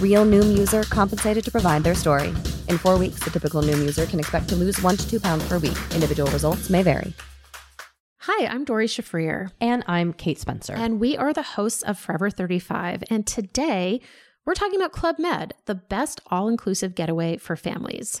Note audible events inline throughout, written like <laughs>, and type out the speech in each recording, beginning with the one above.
Real Noom user compensated to provide their story. In four weeks, the typical Noom user can expect to lose one to two pounds per week. Individual results may vary. Hi, I'm Doree Shafrir. And I'm Kate Spencer. And we are the hosts of Forever 35. And today, we're talking about Club Med, the best all inclusive getaway for families.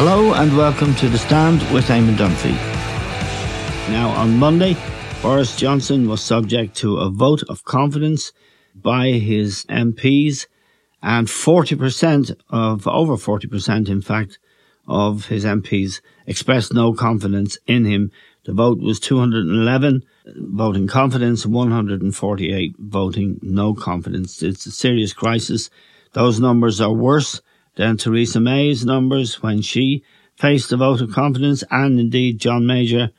Hello and welcome to The Stand with Eamon Dunphy. Now, on Monday, Boris Johnson was subject to a vote of confidence by his MPs, and 40% of, over 40%, in fact, of his MPs expressed no confidence in him. The vote was 211 voting confidence, 148 voting no confidence. It's a serious crisis. Those numbers are worse than Theresa May's numbers when she faced a vote of confidence, and indeed John Major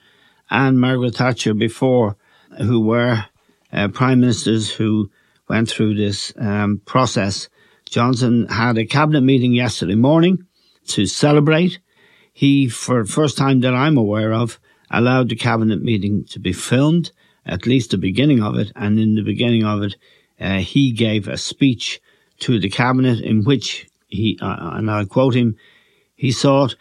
and Margaret Thatcher before, who were uh, prime ministers who went through this um, process. Johnson had a cabinet meeting yesterday morning to celebrate. He, for the first time that I'm aware of, allowed the cabinet meeting to be filmed, at least the beginning of it. And in the beginning of it, uh, he gave a speech to the cabinet in which he, uh, and I'll quote him, he sought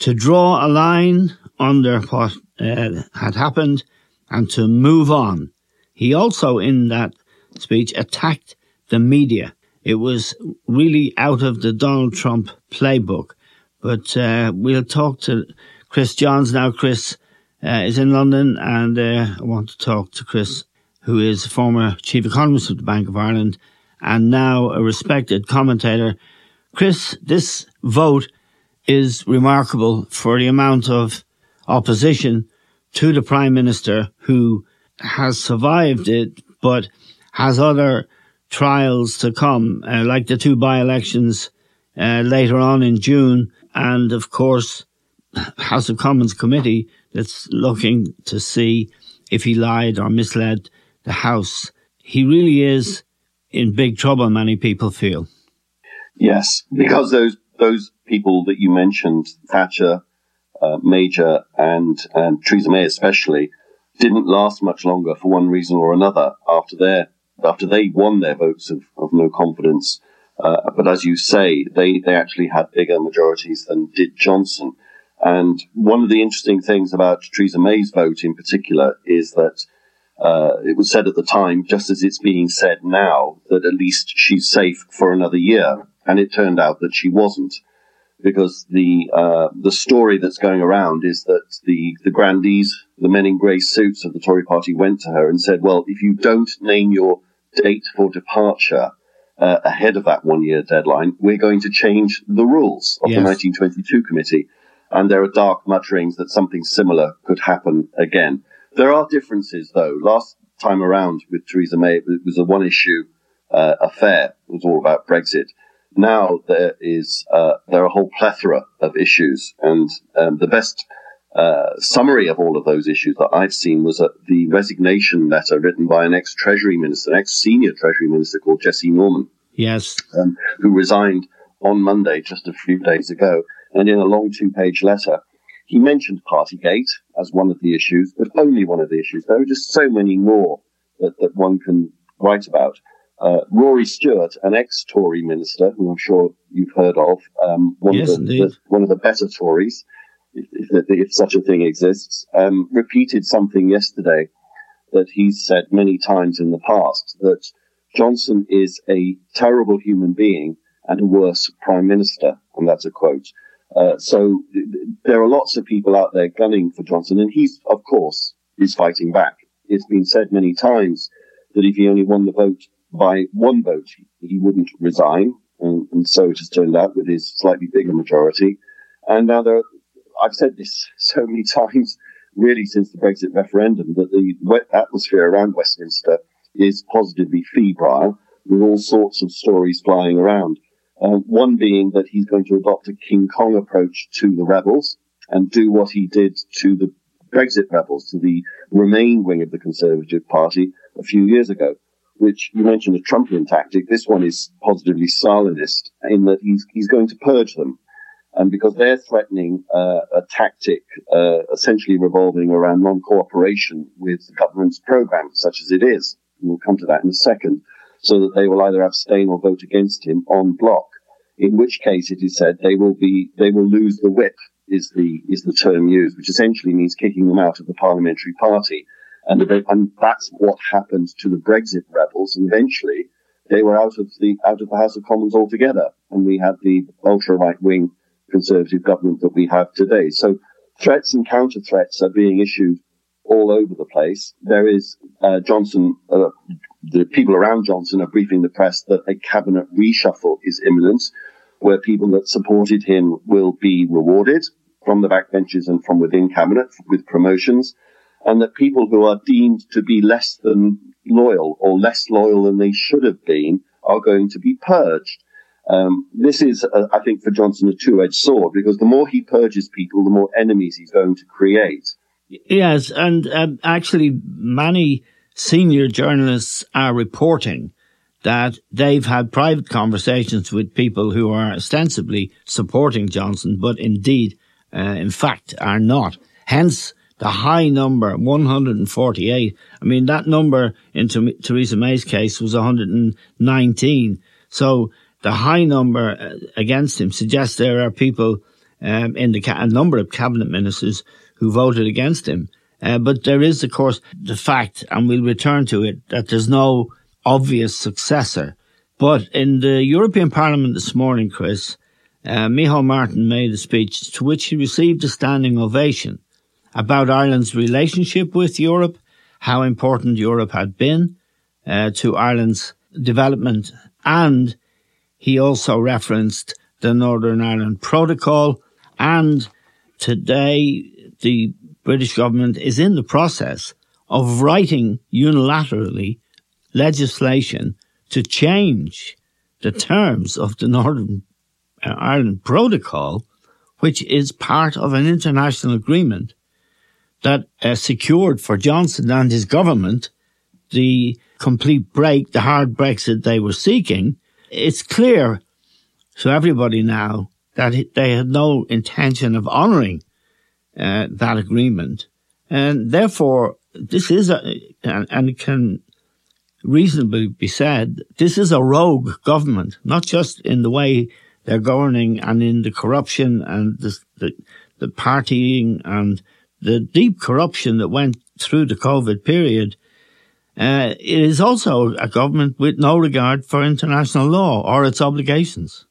to draw a line under what uh, had happened and to move on. He also, in that speech, attacked the media. It was really out of the Donald Trump playbook. But uh, we'll talk to Chris Johns now. Chris uh, is in London, and uh, I want to talk to Chris, who is a former chief economist of the Bank of Ireland and now a respected commentator. Chris, this vote is remarkable for the amount of opposition to the prime minister who has survived it, but has other trials to come, uh, like the two by-elections uh, later on in June, and of course, House of Commons committee that's looking to see if he lied or misled the House. He really is in big trouble, many people feel. Yes, because those those people that you mentioned, Thatcher, uh, Major, and and Theresa May especially, didn't last much longer for one reason or another after their after they won their votes of, of no confidence. Uh, but as you say, they, they actually had bigger majorities than did Johnson. And one of the interesting things about Theresa May's vote in particular is that uh, it was said at the time, just as it's being said now, that at least she's safe for another year. And it turned out that she wasn't, because the uh, the story that's going around is that the the grandees, the men in grey suits of the Tory Party, went to her and said, "Well, if you don't name your date for departure." Uh, ahead of that one year deadline, we're going to change the rules of yes. the 1922 committee and there are dark mutterings that something similar could happen again. There are differences, though. Last time around with Theresa May, it was a one issue uh, affair. It was all about Brexit. Now there is uh, there are a whole plethora of issues, and um, the best uh, summary of all of those issues that I've seen was the resignation letter written by an ex Treasury Minister, an ex senior Treasury Minister called Jesse Norman. Yes, um, who resigned on Monday, just a few days ago and in a long two page letter, he mentioned Partygate as one of the issues, but only one of the issues. There are just so many more that, that one can write about. Uh, Rory Stewart, an ex-Tory minister, who I'm sure you've heard of, um, one, yes, of the, the, one of the better Tories, if, if, if such a thing exists, um, repeated something yesterday that he's said many times in the past that Johnson is a terrible human being and a worse prime minister. And that's a quote. Uh, so there are lots of people out there gunning for Johnson, and he's, of course, is fighting back. It's been said many times that if he only won the vote by one vote, he wouldn't resign. And, and so it has turned out with his slightly bigger majority. And now there, I've said this <laughs> so many times, really since the Brexit referendum, that the atmosphere around Westminster is positively febrile with all sorts of stories flying around. Uh, one being that he's going to adopt a King Kong approach to the rebels and do what he did to the Brexit rebels, to the Remain wing of the Conservative Party a few years ago, which you mentioned a Trumpian tactic. This one is positively Stalinist in that he's, he's going to purge them. And because they're threatening uh, a tactic uh, essentially revolving around non-cooperation with the government's program, such as it is. And we'll come to that in a second so that they will either abstain or vote against him on block. In which case, it is said they will be they will lose the whip is the is the term used, which essentially means kicking them out of the parliamentary party, and and that's what happened to the Brexit rebels. And eventually, they were out of the out of the House of Commons altogether, and we had the ultra right wing conservative government that we have today. So threats and counter threats are being issued all over the place. There is uh, Johnson, uh, the people around Johnson are briefing the press that a cabinet reshuffle is imminent, where people that supported him will be rewarded from the backbenches and from within cabinet with promotions, and that people who are deemed to be less than loyal or less loyal than they should have been are going to be purged. Um, this is, uh, I think, for Johnson a two-edged sword because the more he purges people, the more enemies he's going to create. Yes, and um, actually, many senior journalists are reporting that they've had private conversations with people who are ostensibly supporting Johnson, but indeed, uh, in fact, are not. Hence, the high number, 148. I mean, that number in Theresa May's case was 119. So the high number uh, against him suggests there are people um, in the ca- a number of cabinet ministers who voted against him. Uh, but there is, of course, the fact, and we'll return to it, that there's no obvious successor. But in the European Parliament this morning, Chris, uh, Micheál Martin made a speech to which he received a standing ovation about Ireland's relationship with Europe, how important Europe had been uh, to Ireland's development, and he also referenced the Northern Ireland Protocol, and today the British government is in the process of writing unilaterally legislation to change the terms of the Northern Ireland Protocol, which is part of an international agreement that uh, secured for Johnson and his government the complete break, the hard Brexit they were seeking, it's clear to everybody now that they had no intention of honouring uh, that agreement, and therefore this is a and, and can reasonably be said this is a rogue government, not just in the way they're governing and in the corruption and the, the, the partying and the deep corruption that went through the COVID period uh, it is also a government with no regard for international law or its obligations.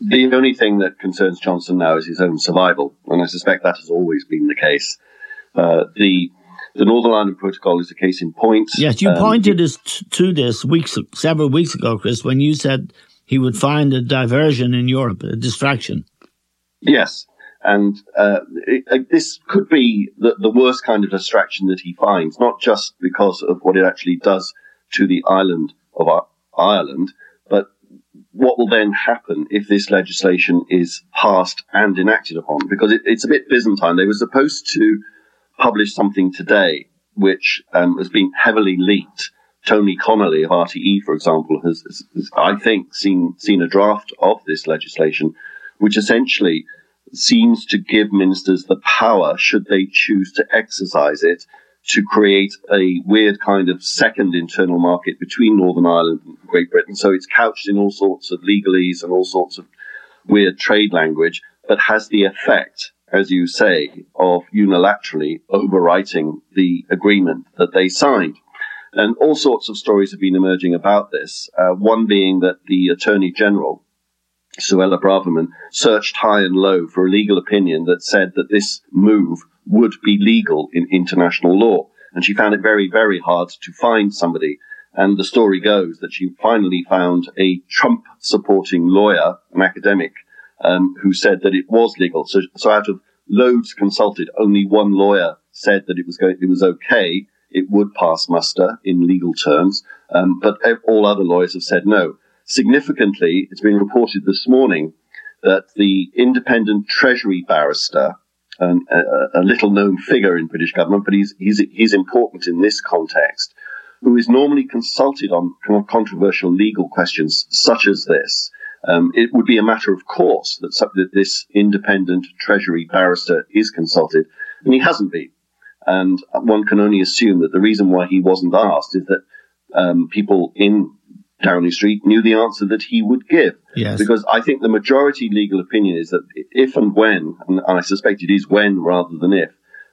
The only thing that concerns Johnson now is his own survival, and I suspect that has always been the case. Uh, the the Northern Ireland Protocol is a case in point. Yes, you um, pointed us to this weeks several weeks ago, Chris, when you said he would find a diversion in Europe, a distraction. Yes, and uh, it, this could be the, the, worst kind of distraction that he finds, not just because of what it actually does to the island of Ireland, but what will then happen if this legislation is passed and enacted upon? Because it, it's a bit Byzantine. They were supposed to publish something today, which um, has been heavily leaked. Tony Connolly of RTE, for example, has, has, I think, seen seen a draft of this legislation, which essentially seems to give ministers the power, should they choose to exercise it, to create a weird kind of second internal market between Northern Ireland and Great Britain. So it's couched in all sorts of legalese and all sorts of weird trade language, but has the effect as you say, of unilaterally overwriting the agreement that they signed. And all sorts of stories have been emerging about this. Uh, one being that the Attorney General, Suella Braverman, searched high and low for a legal opinion that said that this move would be legal in international law. And she found it very, very hard to find somebody. And the story goes that she finally found a Trump supporting lawyer, an academic, um, who said that it was legal. So, so out of loads consulted, only one lawyer said that it was going, it was okay. It would pass muster in legal terms. Um, but all other lawyers have said no. Significantly, it's been reported this morning that the independent Treasury barrister, um, a, a, little known figure in British government, but he's, he's, he's important in this context, who is normally consulted on controversial legal questions such as this, um, it would be a matter of course that, that this independent Treasury barrister is consulted, and he hasn't been. And one can only assume that the reason why he wasn't asked is that um, people in Downing Street knew the answer that he would give. Yes. Because I think the majority legal opinion is that if and when, and I suspect it is when rather than if,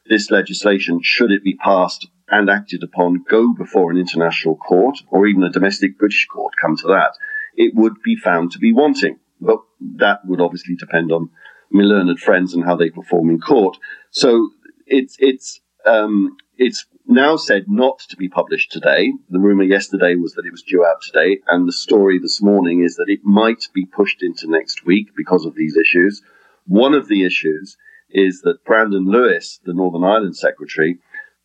this legislation, should it be passed and acted upon, go before an international court or even a domestic British court, come to that, it would be found to be wanting. But that would obviously depend on my learned friends and how they perform in court. So it's, it's, um, it's now said not to be published today. The rumor yesterday was that it was due out today, and the story this morning is that it might be pushed into next week because of these issues. One of the issues is that Brandon Lewis, the Northern Ireland Secretary,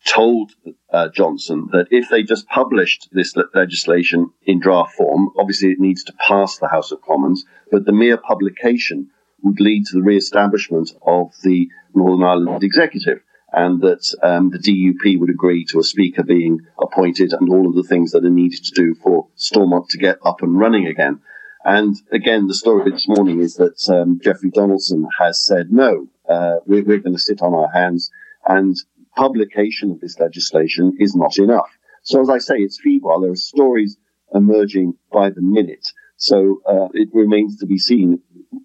told uh, Johnson that if they just published this legislation in draft form, obviously it needs to pass the House of Commons, but the mere publication would lead to the re-establishment of the Northern Ireland executive and that um, the DUP would agree to a speaker being appointed and all of the things that are needed to do for Stormont to get up and running again. And again, the story this morning is that um, Jeffrey Donaldson has said, no, uh, we're, we're going to sit on our hands and publication of this legislation is not enough. So as I say, it's feeble. There are stories emerging by the minute. So uh, it remains to be seen,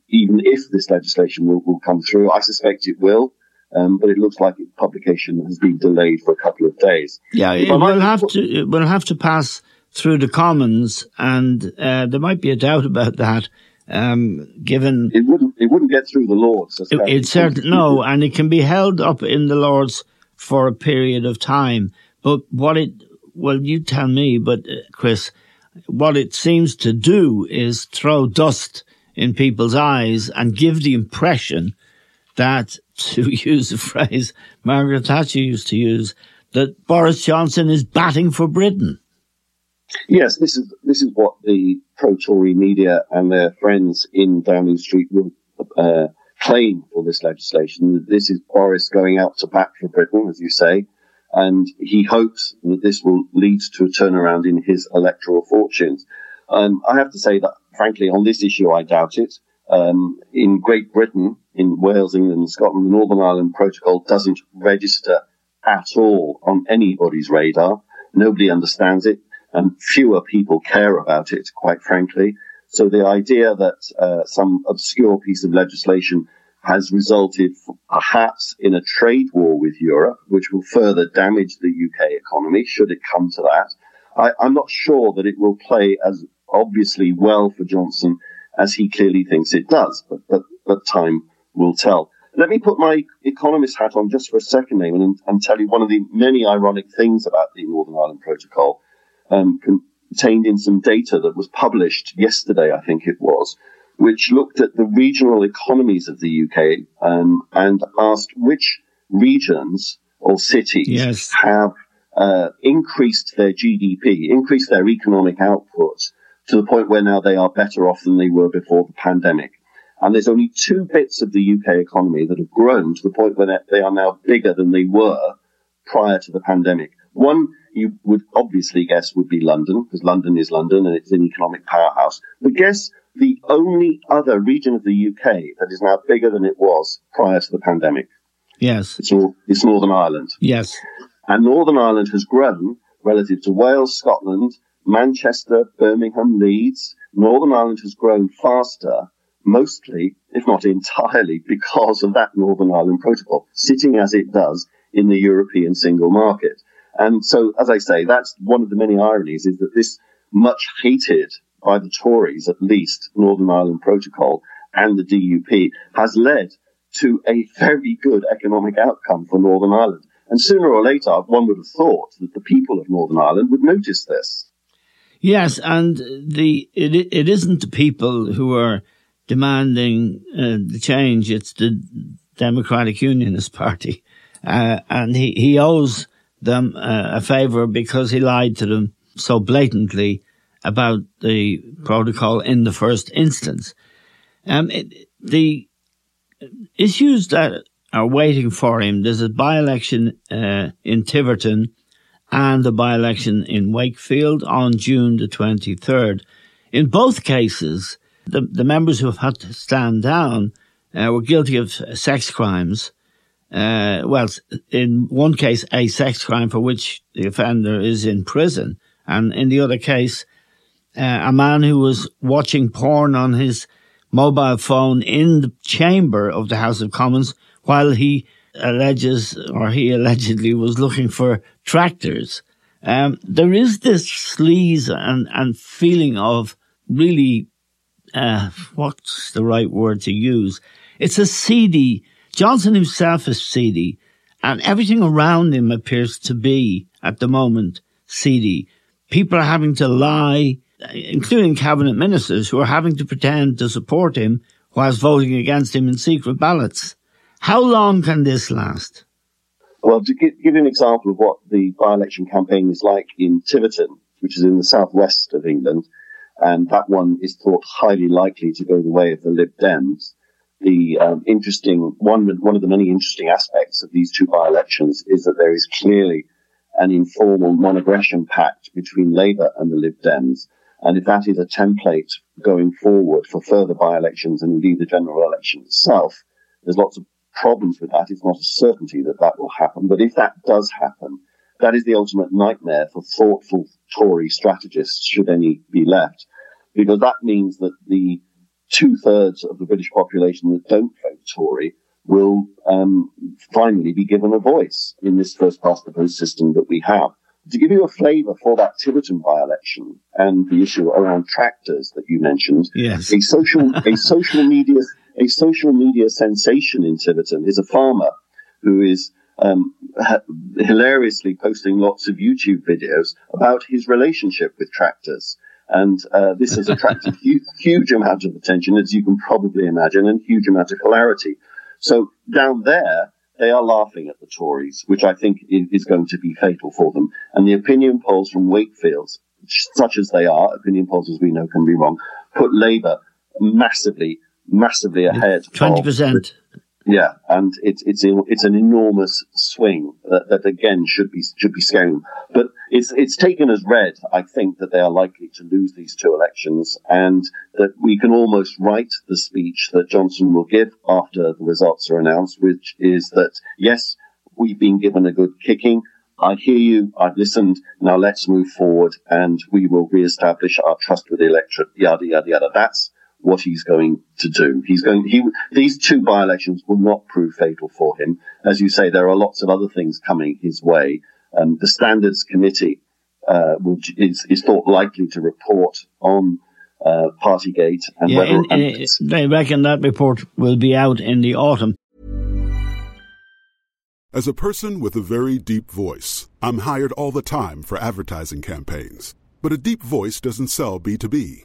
even if this legislation will, will come through. I suspect it will. Um, but it looks like publication has been delayed for a couple of days. Yeah, it will have to it will have to pass through the Commons, and uh, there might be a doubt about that. Um, given it wouldn't it wouldn't get through the Lords. It, it certainly no, <laughs> and it can be held up in the Lords for a period of time. But what it well, you tell me, but uh, Chris, what it seems to do is throw dust in people's eyes and give the impression that, to <laughs> use a phrase Margaret Thatcher used to use, that Boris Johnson is batting for Britain. Yes, this is this is what the pro-Tory media and their friends in Downing Street will uh, claim for this legislation. This is Boris going out to bat for Britain, as you say, and he hopes that this will lead to a turnaround in his electoral fortunes. Um, I have to say that, frankly, on this issue, I doubt it. Um, in Great Britain, in Wales, England, Scotland, the Northern Ireland Protocol doesn't register at all on anybody's radar. Nobody understands it, and fewer people care about it, quite frankly. So the idea that uh, some obscure piece of legislation has resulted perhaps in a trade war with Europe, which will further damage the UK economy, should it come to that. I, I'm not sure that it will play as obviously well for Johnson as he clearly thinks it does, but, but, but time will tell. Let me put my economist hat on just for a second, Eamon, and, and tell you one of the many ironic things about the Northern Ireland Protocol. Um, contained in some data that was published yesterday, I think it was, which looked at the regional economies of the UK um, and asked which regions or cities yes. have uh, increased their GDP, increased their economic output to the point where now they are better off than they were before the pandemic. And there's only two bits of the UK economy that have grown to the point where they are now bigger than they were prior to the pandemic. One you would obviously guess would be London, because London is London and it's an economic powerhouse. But guess the only other region of the UK that is now bigger than it was prior to the pandemic. Yes. It's, all, it's Northern Ireland. Yes. And Northern Ireland has grown relative to Wales, Scotland, Manchester, Birmingham, Leeds. Northern Ireland has grown faster mostly, if not entirely, because of that Northern Ireland Protocol, sitting as it does in the European single market. And so, as I say, that's one of the many ironies is that this much hated by the Tories, at least, Northern Ireland Protocol and the DUP has led to a very good economic outcome for Northern Ireland. And sooner or later, one would have thought that the people of Northern Ireland would notice this. Yes, and the it, it isn't the people who are demanding uh, the change; it's the Democratic Unionist Party, uh, and he, he owes them uh, a favour because he lied to them so blatantly about the protocol in the first instance. Um, it, the issues that are waiting for him, there's a by-election uh, in Tiverton and a by-election in Wakefield on June the 23rd. In both cases, the, the members who have had to stand down uh, were guilty of sex crimes. Uh, well, in one case, a sex crime for which the offender is in prison, and in the other case, uh, a man who was watching porn on his mobile phone in the chamber of the House of Commons while he alleges or he allegedly was looking for tractors. Um, there is this sleaze and, and feeling of really, uh, what's the right word to use? It's a seedy, Johnson himself is seedy and everything around him appears to be at the moment seedy. People are having to lie including cabinet ministers who are having to pretend to support him whilst voting against him in secret ballots. How long can this last? Well, to give, give you an example of what the by-election campaign is like in Tiverton, which is in the southwest of England, and that one is thought highly likely to go the way of the Lib Dems. The um, interesting one, one of the many interesting aspects of these two by-elections is that there is clearly an informal non-aggression pact between Labour and the Lib Dems, and if that is a template going forward for further by-elections and indeed the general election itself, there's lots of problems with that. It's not a certainty that that will happen. But if that does happen, that is the ultimate nightmare for thoughtful Tory strategists, should any be left, because that means that the two thirds of the British population that don't vote Tory will um, finally be given a voice in this first past the post system that we have. To give you a flavour for that Tiverton by-election and the issue around tractors that you mentioned, yes. a social a <laughs> social media a social media sensation in Tiverton is a farmer who is um, hilariously posting lots of YouTube videos about his relationship with tractors. And uh, this has attracted <laughs> huge, huge amount of attention, as you can probably imagine, and huge amount of hilarity. So down there, they are laughing at the Tories, which I think is going to be fatal for them. And the opinion polls from Wakefield, such as they are, opinion polls as we know can be wrong, put Labour massively, massively ahead. Twenty percent. Yeah, and it's it's it's an enormous swing that, that again should be should be scaring. But it's it's taken as read, I think, that they are likely to lose these two elections, and that we can almost write the speech that Johnson will give after the results are announced, which is that yes, we've been given a good kicking. I hear you. I've listened. Now let's move forward, and we will re-establish our trust with the electorate. Yada yada yada. That's what he's going to do. He's going, he, these two by-elections will not prove fatal for him. As you say, there are lots of other things coming his way. Um, the Standards Committee, uh, which is, is thought likely to report on uh, Partygate and yeah, whether. In, in, they reckon that report will be out in the autumn. As a person with a very deep voice, I'm hired all the time for advertising campaigns. But a deep voice doesn't sell B2B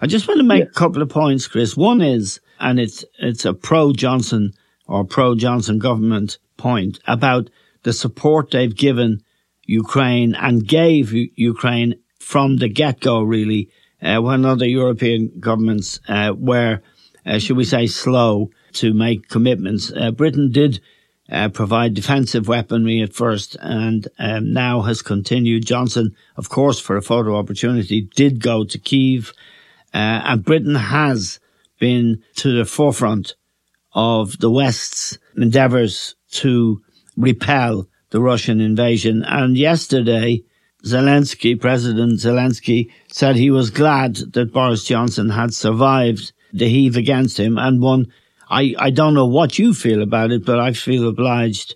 I just want to make a couple of points, Chris. One is, and it's it's a pro Johnson or pro Johnson government point about the support they've given Ukraine and gave U- Ukraine from the get go, really, uh, when other European governments uh, were, uh, should we say, slow to make commitments. Uh, Britain did uh, provide defensive weaponry at first and um, now has continued. Johnson, of course, for a photo opportunity, did go to Kiev. Uh, and Britain has been to the forefront of the West's endeavours to repel the Russian invasion. And yesterday, Zelensky, President Zelensky, said he was glad that Boris Johnson had survived the heave against him and won. I, I don't know what you feel about it, but I feel obliged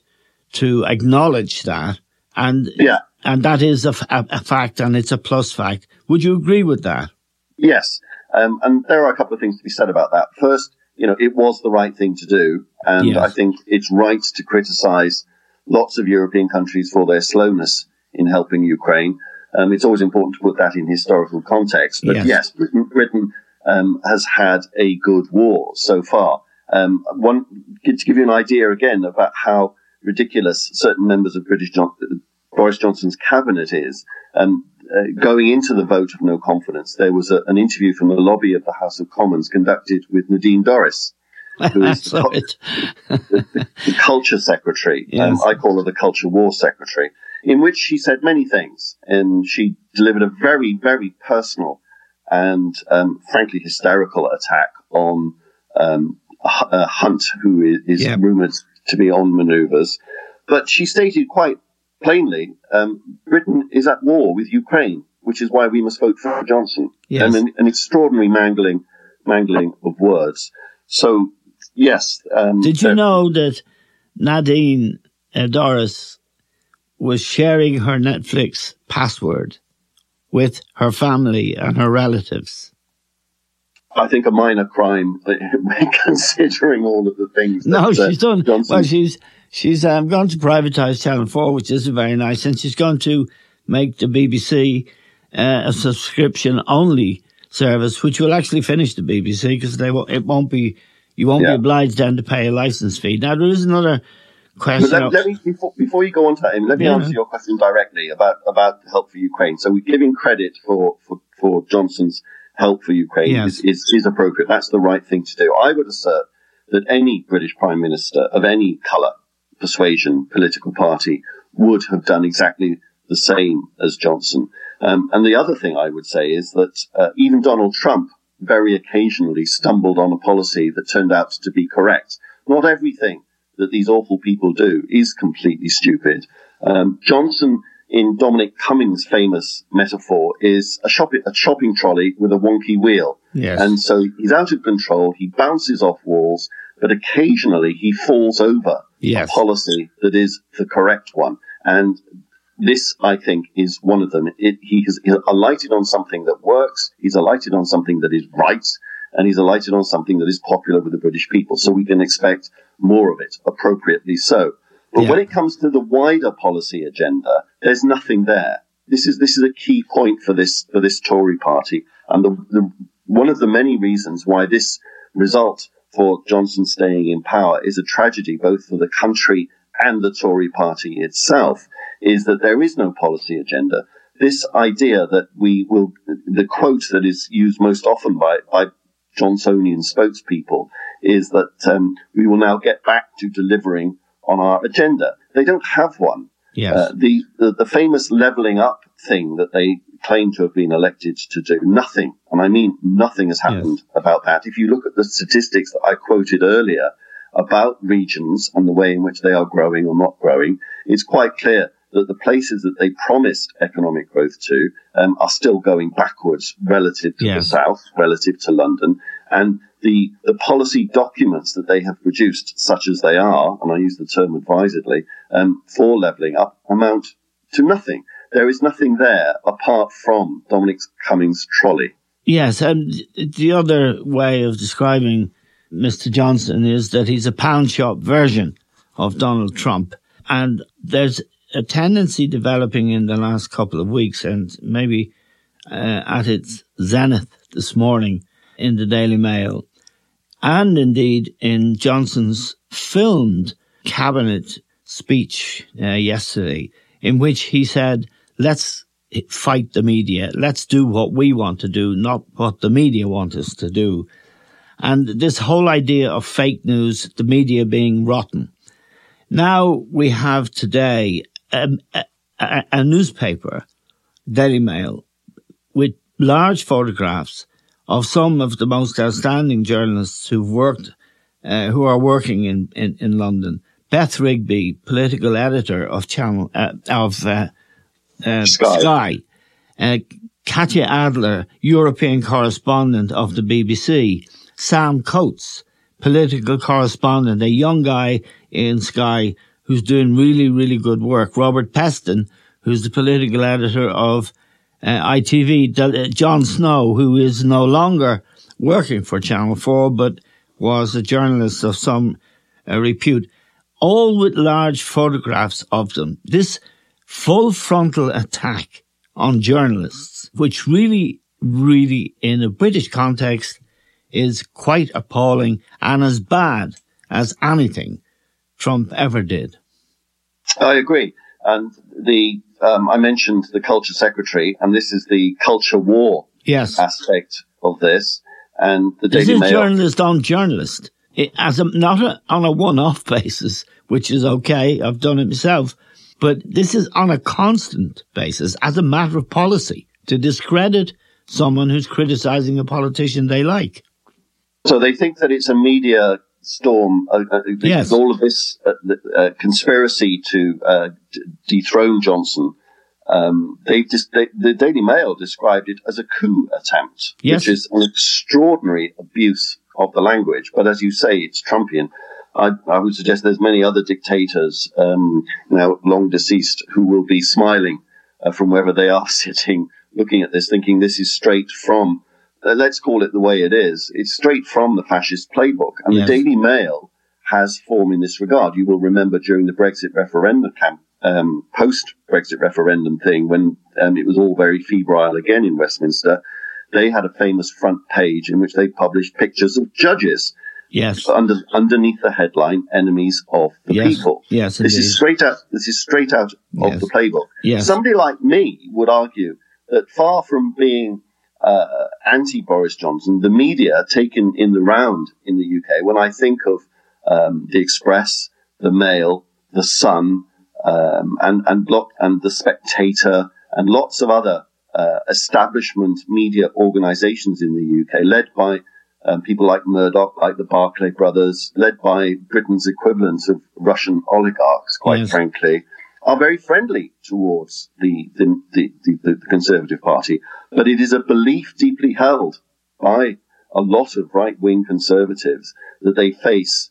to acknowledge that. And, Yeah. and that is a fact and it's a plus fact. Would you agree with that? Yes. Um, and there are a couple of things to be said about that. First, you know, it was the right thing to do. And Yes. I think it's right to criticize lots of European countries for their slowness in helping Ukraine. Um, it's always important to put that in historical context. But Yes. yes, Britain, Britain um, has had a good war so far. Um, one, to give you an idea again about how ridiculous certain members of British Boris Johnson's cabinet is. Um, uh, going into the vote of no confidence, there was a, an interview from the lobby of the House of Commons conducted with Nadine Dorries, <laughs> who is the, cu- the culture secretary. <laughs> Um, I call her the culture war secretary, in which she said many things, and she delivered a very, very personal and um, frankly hysterical attack on um, uh, Hunt, who is, is Yeah. rumored to be on manoeuvres. But she stated quite plainly, um, Britain is at war with Ukraine, which is why we must vote for Johnson. Yes. And an, an extraordinary mangling, mangling of words. So, yes. Um, Did you there- know that Nadine uh, Dorries was sharing her Netflix password with her family and her relatives? I think a minor crime, <laughs> considering all of the things. That, No, uh, she's done. Johnson, Well, she's she's um, gone to privatise Channel Four, which is a very nice, and she's going to make the BBC uh, a subscription only service, which will actually finish the BBC because they won't, it won't be you won't be obliged then to pay a license fee. Now there is another question. let, let me before, before you go on to that, let me Yeah. answer your question directly about about help for Ukraine. So we're giving credit for for, for Johnson's help for Ukraine Yes. is, is is appropriate. That's the right thing to do. I would assert that any British Prime Minister of any colour, persuasion, political party would have done exactly the same as Johnson. Um, and the other thing I would say is that uh, even Donald Trump very occasionally stumbled on a policy that turned out to be correct. Not everything that these awful people do is completely stupid. Um, Johnson, in Dominic Cummings' famous metaphor, is a, shop- a shopping trolley with a wonky wheel. Yes. And so he's out of control. He bounces off walls. but occasionally he falls over yes. a policy that is the correct one. And this, I think, is one of them. It, he has alighted on something that works. He's alighted on something that is right. And he's alighted on something that is popular with the British people. So we can expect more of it, appropriately so. But Yeah. when it comes to the wider policy agenda, there's nothing there. This is this is a key point for this for this Tory party, and the, the one of the many reasons why this result for Johnson staying in power is a tragedy both for the country and the Tory party itself is that there is no policy agenda. This idea that we will, the quote that is used most often by, by Johnsonian spokespeople is that um, we will now get back to delivering on our agenda. They don't have one. Yes. Uh, the, the the famous leveling up thing that they claim to have been elected to do, nothing, and I mean nothing has happened about that. If you look at the statistics that I quoted earlier about regions and the way in which they are growing or not growing, it's quite clear that the places that they promised economic growth to um, are still going backwards relative to the south, relative to London, and the the policy documents that they have produced, such as they are, and I use the term advisedly, um, for levelling up, amount to nothing. There is nothing there apart from Dominic Cummings' trolley. Yes, and the other way of describing Mr. Johnson is that he's a pound shop version of Donald Trump. And there's a tendency developing in the last couple of weeks and maybe uh, at its zenith this morning in the Daily Mail and indeed in Johnson's filmed cabinet speech uh, yesterday in which he said, let's fight the media. Let's do what we want to do, not what the media want us to do. And this whole idea of fake news, the media being rotten. Now we have today um, a, a, a newspaper, Daily Mail, with large photographs of some of the most outstanding journalists who've worked, uh, who are working in, in, in London. Beth Rigby, political editor of Channel, uh, of, uh, uh, Sky. Sky. Uh, Katya Adler, European correspondent of the BBC. Sam Coates, political correspondent, a young guy in Sky who's doing really, really good work. Robert Peston, who's the political editor of uh, ITV. D- uh, Jon Snow, who is no longer working for Channel 4, but was a journalist of some uh, repute. All with large photographs of them. This full frontal attack on journalists, which really, really, in a British context, is quite appalling and as bad as anything Trump ever did. I agree. And the um, I mentioned the culture secretary, and this is the culture war Yes. aspect of this. And the This Daily is Mail. journalist on journalist. It, as a, not a, on a one-off <laughs> basis, which is okay. I've done it myself. But this is on a constant basis as a matter of policy to discredit someone who's criticizing a politician they like. So they think that it's a media storm. Uh, uh, because Yes. All of this uh, uh, conspiracy to uh, d- dethrone Johnson. Um, they just they, the Daily Mail described it as a coup attempt, Yes. which is an extraordinary abuse of the language. But as you say, it's Trumpian. I, I would suggest there's many other dictators um, now long deceased who will be smiling uh, from wherever they are <laughs> sitting, looking at this, thinking this is straight from. Uh, let's call it the way it is. It's straight from the fascist playbook, and Yes. the Daily Mail has form in this regard. You will remember during the Brexit referendum camp, um, post Brexit referendum thing, when um, it was all very febrile again in Westminster, they had a famous front page in which they published pictures of judges Yes. under, underneath the headline "Enemies of the Yes. People." Yes, this indeed. is straight out. This is straight out of Yes. the playbook. Yes. Somebody like me would argue that far from being uh, anti Boris Johnson, the media taken in the round in the UK, when I think of um, the Express, the Mail, the Sun, um, and and block and the Spectator, and lots of other uh, establishment media organisations in the UK, led by um, people like Murdoch, like the Barclay brothers, led by Britain's equivalent of Russian oligarchs, quite Yes. frankly, are very friendly towards the the, the, the the Conservative Party. But it is a belief deeply held by a lot of right wing conservatives that they face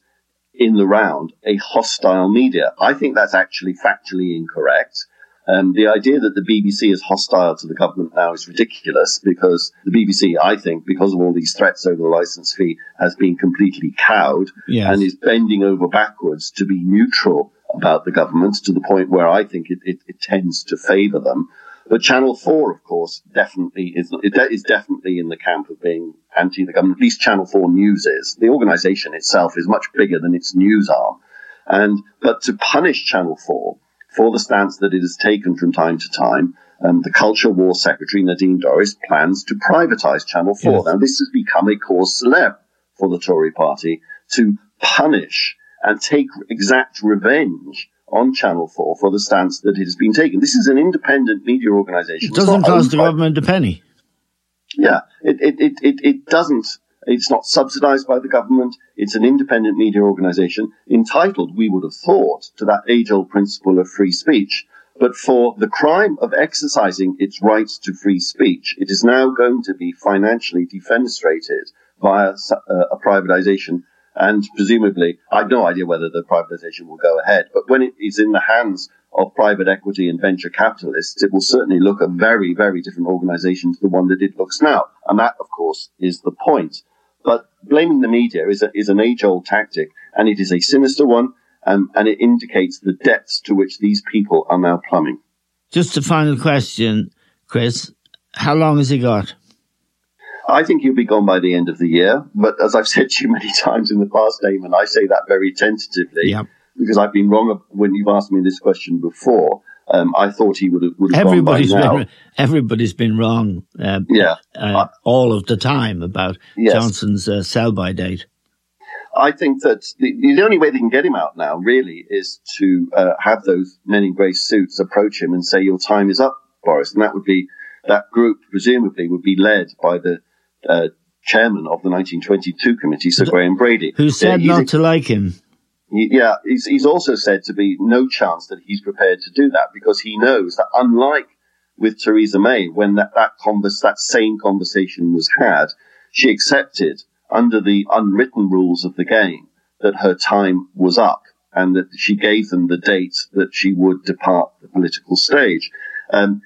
in the round a hostile media. I think that's actually factually incorrect. Um, the idea that the BBC is hostile to the government now is ridiculous because the BBC, I think, because of all these threats over the license fee, has been completely cowed Yes. and is bending over backwards to be neutral about the government to the point where I think it, it, it tends to favour them. But Channel 4, of course, definitely is, it is definitely in the camp of being anti the government. At least Channel 4 News is. The organisation itself is much bigger than its news arm. And, but to punish Channel 4 for the stance that it has taken from time to time, um, the Culture War Secretary, Nadine Dorries, plans to privatise Channel 4. Yes. Now, this has become a cause célèbre for the Tory party to punish and take exact revenge on Channel 4 for the stance that it has been taken. This is an independent media organisation. It doesn't cost the by- government a penny. yeah, it, it, it, it, it doesn't. It's not subsidized by the government. It's an independent media organization entitled, we would have thought, to that age old principle of free speech. But for the crime of exercising its right to free speech, it is now going to be financially defenestrated via uh, a privatization. And presumably, I have no idea whether the privatization will go ahead, but when it is in the hands of private equity and venture capitalists, it will certainly look a very, very different organization to the one that it looks now. And that, of course, is the point. But blaming the media is, a, is an age old tactic, and it is a sinister one, um, and it indicates the depths to which these people are now plumbing. Just a final question, Chris. How long has he got? I think he'll be gone by the end of the year. But as I've <laughs> said to you many times in the past, Eamon, I say that very tentatively Yeah. because I've been wrong when you've asked me this question before. Um, I thought he would have, would have now. been everybody's been wrong. Uh, Yeah. uh, all of the time about Yes. Johnson's uh, sell-by date. I think that the, the only way they can get him out now, really, is to uh, have those men in grey suits approach him and say, "Your time is up, Boris." And that would be that group, presumably, would be led by the uh, chairman of the 1922 committee, Sir Graham Brady, Who said not to like him? Yeah, he's, he's also said to be no chance that he's prepared to do that because he knows that unlike with Theresa May, when that, that converse, that same conversation was had, she accepted under the unwritten rules of the game that her time was up and that she gave them the date that she would depart the political stage. Um,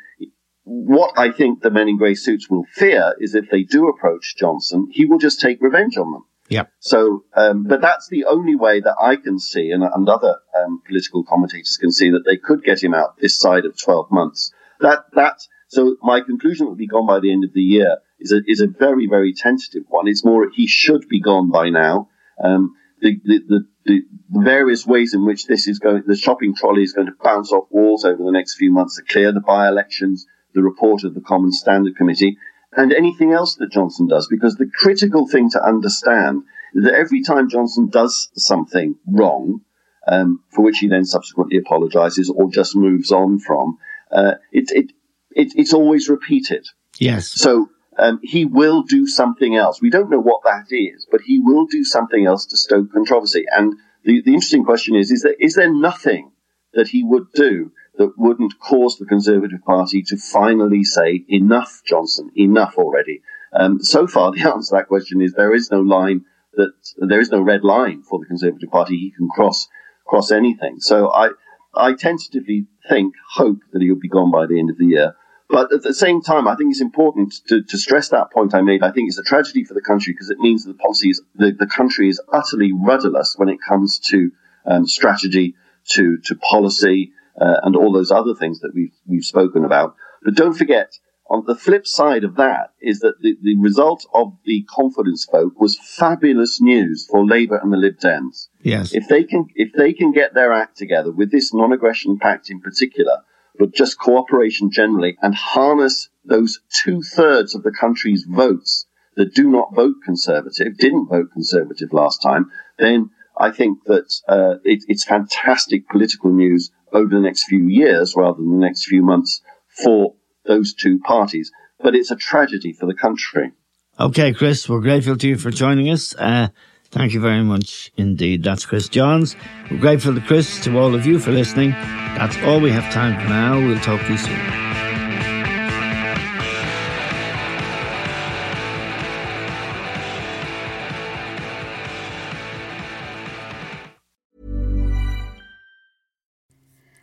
what I think the men in grey suits will fear is if they do approach Johnson, he will just take revenge on them. Yep. So, um, but that's the only way that I can see, and, and other um, political commentators can see that they could get him out this side of 12 months. That that. So my conclusion will be gone by the end of the year is a is a very very tentative one. It's more he should be gone by now. Um, the, the, the, the various ways in which this is going, the shopping trolley is going to bounce off walls over the next few months are clear. The by-elections, the report of the Common Standard Committee, and anything else that Johnson does, because the critical thing to understand is that every time Johnson does something wrong, um, for which he then subsequently apologizes or just moves on from, uh, it, it, it, it's always repeated. Yes. So um, he will do something else. We don't know what that is, but he will do something else to stoke controversy. And the, the interesting question is, is there, is there nothing that he would do that wouldn't cause the Conservative Party to finally say, enough, Johnson, enough already? Um, so far, <laughs> the answer to that question is there is no line that, there is no red line for the Conservative Party. He can cross, cross anything. So I, I tentatively think, hope that he'll be gone by the end of the year. But at the same time, I think it's important to, to stress that point I made. I think it's a tragedy for the country because it means that the policy is, the, the country is utterly rudderless when it comes to um, strategy, to, to policy, uh, and all those other things that we've, we've spoken about. But don't forget, on the flip side of that is that the, the result of the confidence vote was fabulous news for Labour and the Lib Dems. Yes. If they can, if they can get their act together with this non-aggression pact in particular, but just cooperation generally, and harness those two thirds of the country's votes that do not vote conservative, didn't vote conservative last time, then I think that uh, it, it's fantastic political news over the next few years rather than the next few months for those two parties. But it's a tragedy for the country. Okay, Chris, we're grateful to you for joining us. Uh, thank you very much indeed. That's Chris Johns. We're grateful to Chris, to all of you for listening. That's all we have time for now. We'll talk to you soon.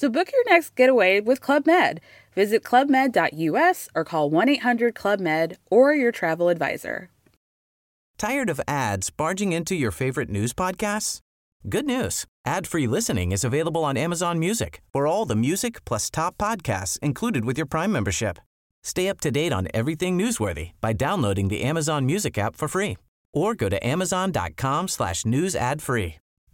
So book your next getaway with Club Med. Visit clubmed.us or call 1 800 Club Med or your travel advisor. Tired of ads barging into your favorite news podcasts? Good news. Ad-free listening is available on Amazon Music for all the music plus top podcasts included with your Prime membership. Stay up to date on everything newsworthy by downloading the Amazon Music app for free or go to amazon.com slash news ad free.